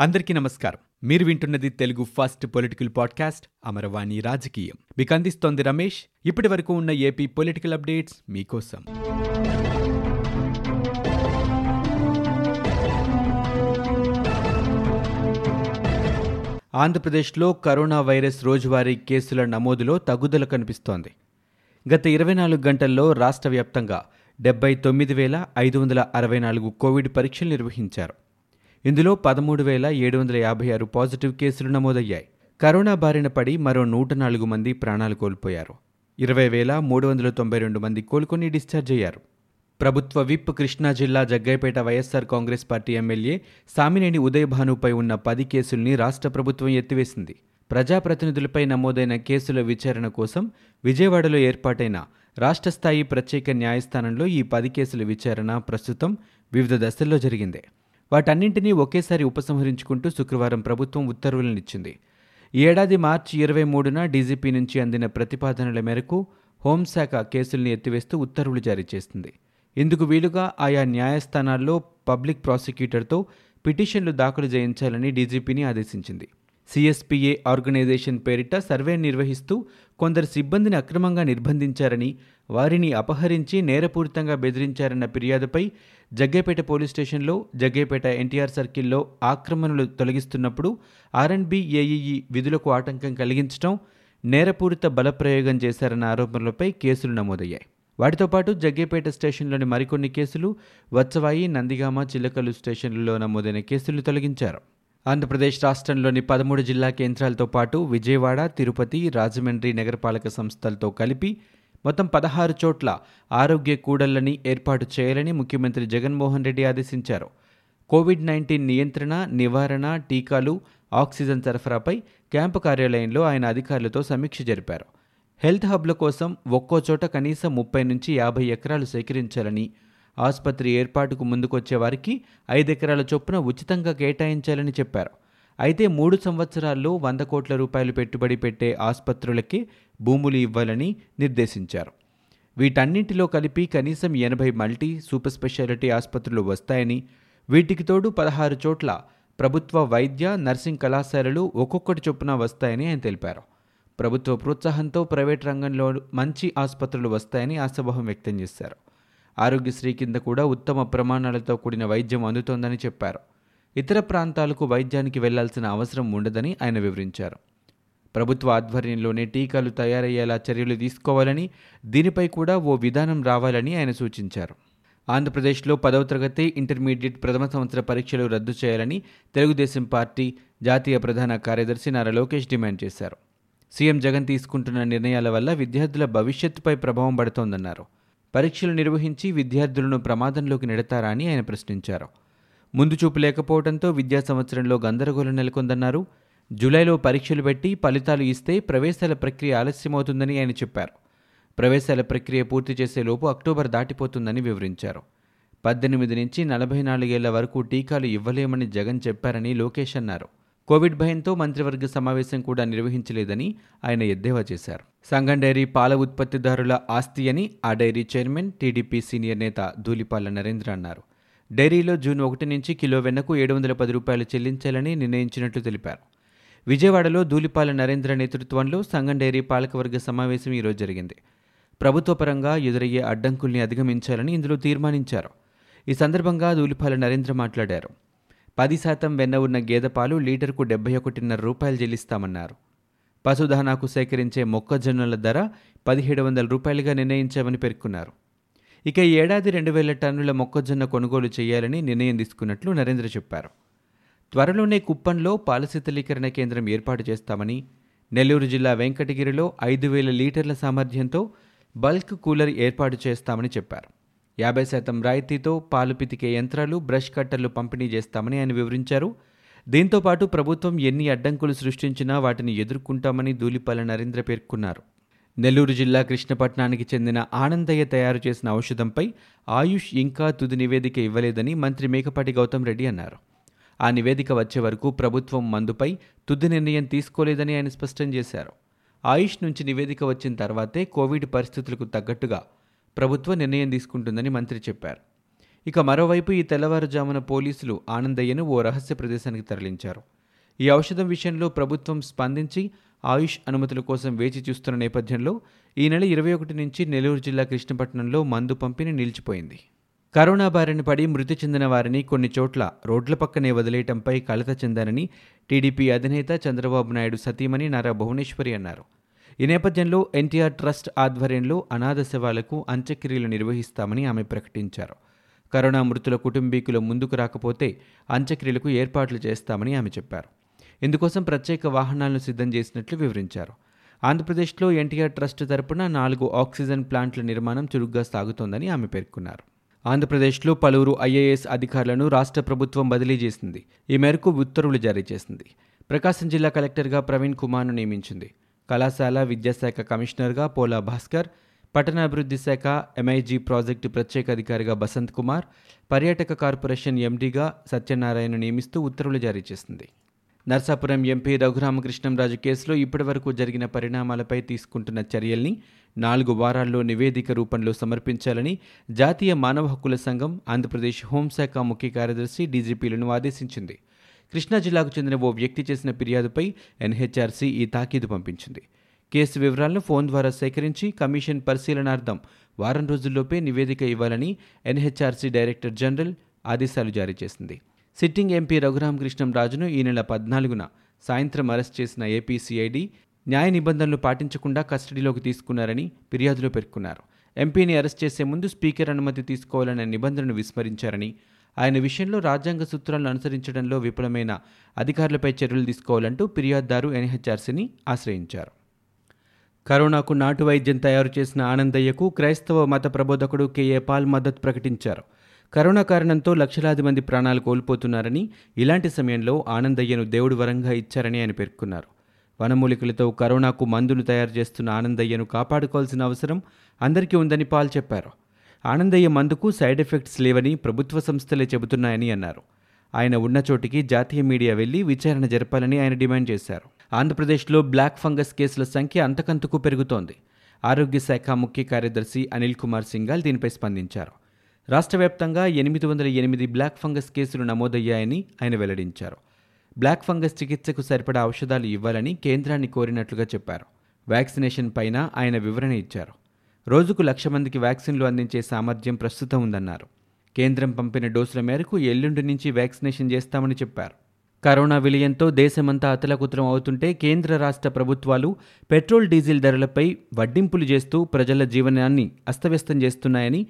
అందరికీ నమస్కారం. మీరు వింటున్నది Telugu first political podcast Amaravani రాజకీయం. మీకు అందిస్తోంది రమేష్. ఇప్పటి వరకు ఉన్న ఏపీ పొలిటికల్ అప్డేట్స్ మీకోసం. ఆంధ్రప్రదేశ్లో కరోనా వైరస్ రోజువారీ కేసుల నమోదులో తగ్గుదల కనిపిస్తోంది. గత ఇరవై నాలుగు గంటల్లో రాష్ట్ర వ్యాప్తంగా డెబ్బై తొమ్మిది వేల ఐదు వందల అరవై నాలుగు కోవిడ్ పరీక్షలు నిర్వహించారు. ఇందులో పదమూడు వేల ఏడు వందల యాభై ఆరు పాజిటివ్ కేసులు నమోదయ్యాయి. కరోనా బారిన పడి మరో నూట నాలుగు మంది ప్రాణాలు కోల్పోయారు. ఇరవై వేల మూడు వందల తొంభై రెండు మంది కోలుకొని డిశ్చార్జ్ అయ్యారు. ప్రభుత్వ విప్ కృష్ణా జిల్లా Jaggayyapeta YSR Congress party MLA Samineni ఉదయభానుపై ఉన్న పది కేసుల్ని రాష్ట్ర ప్రభుత్వం ఎత్తివేసింది. ప్రజాప్రతినిధులపై నమోదైన కేసుల విచారణ కోసం విజయవాడలో ఏర్పాటైన రాష్ట్ర స్థాయి ప్రత్యేక న్యాయస్థానంలో ఈ పది కేసుల విచారణ ప్రస్తుతం వివిధ దశల్లో జరిగింది. వాటన్నింటినీ ఒకేసారి ఉపసంహరించుకుంటూ శుక్రవారం ప్రభుత్వం ఉత్తర్వులనిచ్చింది. ఈ ఏడాది మార్చి ఇరవై మూడున డీజీపీ నుంచి అందిన ప్రతిపాదనల మేరకు హోంశాఖ కేసుల్ని ఎత్తివేస్తూ ఉత్తర్వులు జారీ చేసింది ఇందుకు వీలుగా ఆయా న్యాయస్థానాల్లో పబ్లిక్ ప్రాసిక్యూటర్తో పిటిషన్లు దాఖలు చేయించాలని డీజీపీని ఆదేశించింది. సిఎస్పిఏ ఆర్గనైజేషన్ పేరిట సర్వే నిర్వహిస్తూ కొందరు సిబ్బందిని అక్రమంగా నిర్బంధించారని వారిని అపహరించి నేరపూరితంగా బెదిరించారన్న ఫిర్యాదుపై జగ్గేపేట పోలీస్ స్టేషన్లో జగ్గేపేట ఎన్టీఆర్ సర్కిల్లో ఆక్రమణలు తొలగిస్తున్నప్పుడు ఆర్ఎండ్బి ఏఈఈ విధులకు ఆటంకం కలిగించడం నేరపూరిత బలప్రయోగం చేశారన్న ఆరోపణలపై కేసులు నమోదయ్యాయి. వాటితో పాటు జగ్గేపేట స్టేషన్లోని మరికొన్ని కేసులు వత్సవాయి నందిగామ చిల్లకల్లు స్టేషన్లలో నమోదైన కేసులు తొలగించారు. ఆంధ్రప్రదేశ్ రాష్ట్రంలోని పదమూడు జిల్లా కేంద్రాలతో పాటు విజయవాడ తిరుపతి రాజమండ్రి నగరపాలక సంస్థలతో కలిపి మొత్తం పదహారు చోట్ల ఆరోగ్య కూడళ్ళని ఏర్పాటు చేయాలని ముఖ్యమంత్రి జగన్మోహన్ రెడ్డి ఆదేశించారు. కోవిడ్ నైన్టీన్ నియంత్రణ నివారణ టీకాలు ఆక్సిజన్ సరఫరాపై క్యాంపు కార్యాలయంలో ఆయన అధికారులతో సమీక్ష జరిపారు. హెల్త్ హబ్ల కోసం ఒక్కో చోట కనీసం ముప్పై నుంచి యాభై ఎకరాలు సేకరించాలని ఆసుపత్రి ఏర్పాటుకు ముందుకొచ్చే వారికి ఐదు ఎకరాల చొప్పున ఉచితంగా కేటాయించాలని చెప్పారు. అయితే మూడు సంవత్సరాల్లో వంద కోట్ల రూపాయలు పెట్టుబడి పెట్టే ఆసుపత్రులకే భూములు ఇవ్వాలని నిర్దేశించారు. వీటన్నింటిలో కలిపి కనీసం ఎనభై మల్టీ సూపర్ స్పెషాలిటీ ఆసుపత్రులు వస్తాయని వీటికి తోడు పదహారు చోట్ల ప్రభుత్వ వైద్య నర్సింగ్ కళాశాలలు ఒక్కొక్కటి చొప్పున వస్తాయని ఆయన తెలిపారు. ప్రభుత్వ ప్రోత్సాహంతో ప్రైవేట్ రంగంలో మంచి ఆసుపత్రులు వస్తాయని ఆశాభావం వ్యక్తం చేశారు. ఆరోగ్యశ్రీ కింద కూడా ఉత్తమ ప్రమాణాలతో కూడిన వైద్యం అందుతోందని చెప్పారు. ఇతర ప్రాంతాలకు వైద్యానికి వెళ్ళాల్సిన అవసరం ఉండదని ఆయన వివరించారు. ప్రభుత్వ ఆధ్వర్యంలోనే టీకాలు తయారయ్యేలా చర్యలు తీసుకోవాలని దీనిపై కూడా ఓ విధానం రావాలని ఆయన సూచించారు. ఆంధ్రప్రదేశ్లో పదవ తరగతి ఇంటర్మీడియట్ ప్రథమ సంవత్సర పరీక్షలు రద్దు చేయాలని తెలుగుదేశం పార్టీ జాతీయ ప్రధాన కార్యదర్శి నారా లోకేష్ డిమాండ్ చేశారు. సీఎం జగన్ తీసుకుంటున్న నిర్ణయాల వల్ల విద్యార్థుల భవిష్యత్తుపై ప్రభావం పడుతోందన్నారు. పరీక్షలు నిర్వహించి విద్యార్థులను ప్రమాదంలోకి నెడతారా అని ఆయన ప్రశ్నించారు. ముందు చూపు లేకపోవడంతో విద్యా సంవత్సరంలో గందరగోళం నెలకొందన్నారు. జూలైలో పరీక్షలు పెట్టి ఫలితాలు ఇస్తే ప్రవేశాల ప్రక్రియ ఆలస్యమవుతుందని ఆయన చెప్పారు. ప్రవేశాల ప్రక్రియ పూర్తి చేసేలోపు అక్టోబర్ దాటిపోతుందని వివరించారు. పద్దెనిమిది నుంచి నలభై నాలుగేళ్ళ వరకు టీకాలు ఇవ్వలేమని జగన్ చెప్పారని లోకేష్ అన్నారు. కోవిడ్ భయంతో మంత్రివర్గ సమావేశం కూడా నిర్వహించలేదని ఆయన ఎద్దేవా చేశారు. సంఘం డైరీ పాల ఉత్పత్తిదారుల ఆస్తి అని ఆ డైరీ చైర్మన్ టీడీపీ సీనియర్ నేత ధూలిపాల నరేంద్ర అన్నారు. డైరీలో జూన్ ఒకటి నుంచి కిలో వెన్నకు ఏడు వందల పది రూపాయలు చెల్లించాలని నిర్ణయించినట్లు తెలిపారు. విజయవాడలో ధూలిపాల నరేంద్ర నేతృత్వంలో సంఘం డైరీ పాలకవర్గ సమావేశం ఈరోజు జరిగింది. ప్రభుత్వ పరంగా ఎదురయ్యే అడ్డంకుల్ని అధిగమించాలని ఇందులో తీర్మానించారు. ఈ సందర్భంగా ధూలిపాల నరేంద్ర మాట్లాడారు. పది శాతం వెన్న ఉన్న గేదె పాలు లీటర్కు డెబ్బై ఒకటిన్నర రూపాయలు చెల్లిస్తామన్నారు. పశుధనాకు సేకరించే మొక్కజొన్నల ధర పదిహేడు వందల రూపాయలుగా నిర్ణయించామని పేర్కొన్నారు. ఇక ఈ ఏడాది రెండు వేల టన్నుల మొక్కజొన్న కొనుగోలు చేయాలని నిర్ణయం తీసుకున్నట్లు నరేంద్ర చెప్పారు. త్వరలోనే కుప్పంలో పాల శీతలీకరణ కేంద్రం ఏర్పాటు చేస్తామని నెల్లూరు జిల్లా వెంకటగిరిలో ఐదు వేల లీటర్ల సామర్థ్యంతో బల్క్ కూలర్ ఏర్పాటు చేస్తామని చెప్పారు. యాభై శాతం రాయితీతో పాలు పితికే యంత్రాలు బ్రష్ కట్టర్లు పంపిణీ చేస్తామని ఆయన వివరించారు. దీంతోపాటు ప్రభుత్వం ఎన్ని అడ్డంకులు సృష్టించినా వాటిని ఎదుర్కొంటామని దూలిపాల నరేంద్ర పేర్కొన్నారు. నెల్లూరు జిల్లా కృష్ణపట్నానికి చెందిన ఆనందయ్య తయారు చేసిన ఔషధంపై ఆయుష్ ఇంకా తుది నివేదిక ఇవ్వలేదని మంత్రి మేకపాటి గౌతమ్ రెడ్డి అన్నారు. ఆ నివేదిక వచ్చే వరకు ప్రభుత్వం మందుపై తుది నిర్ణయం తీసుకోలేదని ఆయన స్పష్టం చేశారు. ఆయుష్ నుంచి నివేదిక వచ్చిన తర్వాతే కోవిడ్ పరిస్థితులకు తగ్గట్టుగా ప్రభుత్వం నిర్ణయం తీసుకుంటుందని మంత్రి చెప్పారు. ఇక మరోవైపు ఈ తెల్లవారుజామున పోలీసులు ఆనందయ్యను ఓ రహస్య ప్రదేశానికి తరలించారు. ఈ ఔషధం విషయంలో ప్రభుత్వం స్పందించి ఆయుష్ అనుమతుల కోసం వేచి చూస్తున్న నేపథ్యంలో ఈ నెల ఇరవై ఒకటి నుంచి నెల్లూరు జిల్లా కృష్ణపట్నంలో మందు పంపిణీ నిలిచిపోయింది. కరోనా బారిన పడి మృతి చెందిన వారిని కొన్ని చోట్ల రోడ్ల పక్కనే వదిలేయటంపై కలత చెందారని టీడీపీ అధినేత చంద్రబాబు నాయుడు సతీమణి నారా భువనేశ్వరి అన్నారు. ఈ నేపథ్యంలో ఎన్టీఆర్ ట్రస్ట్ ఆధ్వర్యంలో అనాథ శవాలకు అంత్యక్రియలు నిర్వహిస్తామని ఆమె ప్రకటించారు. కరోనా మృతుల కుటుంబీకులు ముందుకు రాకపోతే అంత్యక్రియలకు ఏర్పాట్లు చేస్తామని ఆమె చెప్పారు. ఇందుకోసం ప్రత్యేక వాహనాలను సిద్ధం చేసినట్లు వివరించారు. ఆంధ్రప్రదేశ్లో ఎన్టీఆర్ ట్రస్ట్ తరపున నాలుగు ఆక్సిజన్ ప్లాంట్ల నిర్మాణం చురుగ్గా సాగుతోందని ఆమె పేర్కొన్నారు. ఆంధ్రప్రదేశ్లో పలువురు ఐఏఎస్ అధికారులను రాష్ట్ర ప్రభుత్వం బదిలీ చేసింది. ఈ మేరకు ఉత్తర్వులు జారీ చేసింది. ప్రకాశం జిల్లా కలెక్టర్గా ప్రవీణ్ కుమార్ను నియమించింది. కళాశాల విద్యాశాఖ కమిషనర్గా పోలా భాస్కర్ పట్టణాభివృద్ధి శాఖ ఎంఐజీ ప్రాజెక్టు ప్రత్యేక అధికారిగా బసంత్ కుమార్ పర్యాటక కార్పొరేషన్ ఎండీగా సత్యనారాయణ నియమిస్తూ ఉత్తర్వులు జారీ చేసింది. నర్సాపురం ఎంపీ రఘురామకృష్ణంరాజు కేసులో ఇప్పటివరకు జరిగిన పరిణామాలపై తీసుకుంటున్న చర్యల్ని నాలుగు వారాల్లో నివేదిక రూపంలో సమర్పించాలని జాతీయ మానవ హక్కుల సంఘం ఆంధ్రప్రదేశ్ హోంశాఖ ముఖ్య కార్యదర్శి డీజీపీలను ఆదేశించింది. కృష్ణా జిల్లాకు చెందిన ఓ వ్యక్తి చేసిన ఫిర్యాదుపై ఎన్హెచ్ఆర్సీ ఈ తాకీదు పంపించింది. కేసు వివరాలను ఫోన్ ద్వారా సేకరించి కమిషన్ పరిశీలనార్థం వారం రోజుల్లోపే నివేదిక ఇవ్వాలని ఎన్హెచ్ఆర్సీ డైరెక్టర్ జనరల్ ఆదేశాలు జారీ చేసింది. సిట్టింగ్ ఎంపీ రఘురామకృష్ణంరాజును ఈ నెల పద్నాలుగున సాయంత్రం అరెస్ట్ చేసిన ఏపీసీఐడి న్యాయ నిబంధనలు పాటించకుండా కస్టడీలోకి తీసుకున్నారని ఫిర్యాదులో పేర్కొన్నారు. ఎంపీని అరెస్ట్ చేసే ముందు స్పీకర్ అనుమతి తీసుకోవాలనే నిబంధనను విస్మరించారని ఆయన విషయంలో రాజ్యాంగ సూత్రాలను అనుసరించడంలో విఫలమైన అధికారులపై చర్యలు తీసుకోవాలంటూ ఫిర్యాదుదారు ఎన్హెచ్ఆర్సీని ఆశ్రయించారు. కరోనాకు నాటు వైద్యం తయారు చేసిన ఆనందయ్యకు క్రైస్తవ మత ప్రబోధకుడు కేఏ పాల్ మద్దతు ప్రకటించారు. కరోనా కారణంతో లక్షలాది మంది ప్రాణాలు కోల్పోతున్నారని ఇలాంటి సమయంలో ఆనందయ్యను దేవుడు వరంగా ఇచ్చారని ఆయన పేర్కొన్నారు. వనమూలికలతో కరోనాకు మందును తయారు చేస్తున్న ఆనందయ్యను కాపాడుకోవాల్సిన అవసరం అందరికీ ఉందని పాల్ చెప్పారు. ఆనందయ్య మందుకు సైడ్ ఎఫెక్ట్స్ లేవని ప్రభుత్వ సంస్థలే చెబుతున్నాయని అన్నారు. ఆయన ఉన్న చోటికి జాతీయ మీడియా వెళ్ళి విచారణ జరపాలని ఆయన డిమాండ్ చేశారు. ఆంధ్రప్రదేశ్లో బ్లాక్ ఫంగస్ కేసుల సంఖ్య అంతకంతకు పెరుగుతోంది. ఆరోగ్య శాఖ ముఖ్య కార్యదర్శి అనిల్ కుమార్ సింగాల్ దీనిపై స్పందించారు. రాష్ట్ర వ్యాప్తంగా ఎనిమిది వందల ఎనిమిది బ్లాక్ ఫంగస్ కేసులు నమోదయ్యాయని ఆయన వెల్లడించారు. బ్లాక్ ఫంగస్ చికిత్సకు సరిపడా ఔషధాలు ఇవ్వాలని కేంద్రాన్ని కోరినట్లుగా చెప్పారు. వ్యాక్సినేషన్ పైన ఆయన వివరణ ఇచ్చారు. రోజుకు లక్ష మందికి వ్యాక్సిన్లు అందించే సామర్థ్యం ప్రస్తుతం ఉందన్నారు. కేంద్రం పంపిన డోసుల మేరకు ఎల్లుండి నుంచి వ్యాక్సినేషన్ చేస్తామని చెప్పారు. కరోనా విలయంతో దేశమంతా అతలకుతలం అవుతుంటే కేంద్ర రాష్ట్ర ప్రభుత్వాలు పెట్రోల్ డీజిల్ ధరలపై వడ్డింపులు చేస్తూ ప్రజల జీవనాన్ని అస్తవ్యస్తం చేస్తున్నాయని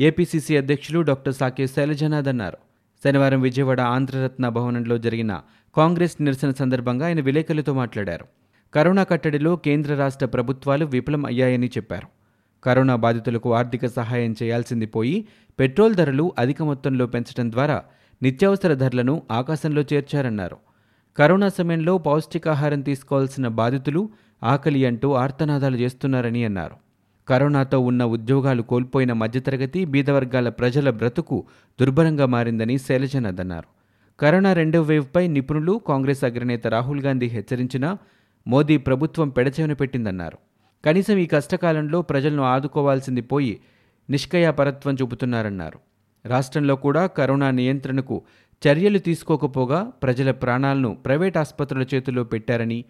ఏపీసీసీ అధ్యక్షులు డాక్టర్ సాకే శైలజనాథ్ అన్నారు. శనివారం విజయవాడ ఆంధ్రరత్న భవనంలో జరిగిన కాంగ్రెస్ నిరసన సందర్భంగా ఆయన విలేకరులతో మాట్లాడారు. కరోనా కట్టడిలో కేంద్ర రాష్ట్ర ప్రభుత్వాలు విఫలం అయ్యాయని చెప్పారు. కరోనా బాధితులకు ఆర్థిక సహాయం చేయాల్సింది పోయి పెట్రోల్ ధరలు అధిక మొత్తంలో పెంచడం ద్వారా నిత్యావసర ధరలను ఆకాశంలో చేర్చారన్నారు. కరోనా సమయంలో పౌష్టికాహారం తీసుకోవాల్సిన బాధితులు ఆకలి అంటూ ఆర్తనాదాలు చేస్తున్నారని అన్నారు. కరోనాతో ఉన్న ఉద్యోగాలు కోల్పోయిన మధ్యతరగతి బీదవర్గాల ప్రజల బ్రతుకు దుర్భరంగా మారిందని శైలజనాథ్ అన్నారు. కరోనా రెండో వేవ్పై నిపుణులు కాంగ్రెస్ అగ్రనేత రాహుల్ గాంధీ హెచ్చరించినా మోదీ ప్రభుత్వం పెడచెవిన పెట్టిందన్నారు. కనీసం ఈ కష్టకాలంలో ప్రజలను ఆదుకోవాల్సింది పోయి నిష్కయాపరత్వం చూపుతున్నారన్నారు. రాష్ట్రంలో కూడా కరోనా నియంత్రణకు చర్యలు తీసుకోకపోగా ప్రజల ప్రాణాలను ప్రైవేట్ ఆసుపత్రుల చేతుల్లో పెట్టారని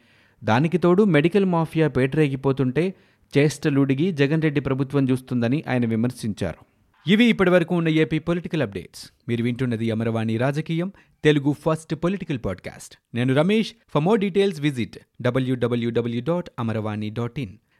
దానికి తోడు మెడికల్ మాఫియా పేటరేగిపోతుంటే చేష్టలుడిగి జగన్ రెడ్డి ప్రభుత్వం చూస్తుందని ఆయన విమర్శించారు. ఇవి ఇప్పటివరకు ఉన్న ఏపీ పొలిటికల్ అప్డేట్స్. మీరు వింటున్నది అమరవాణి రాజకీయం తెలుగు ఫస్ట్ పొలిటికల్ పాడ్కాస్ట్. నేను Ramesh. For more details visit WWW dot Amaravani dot in.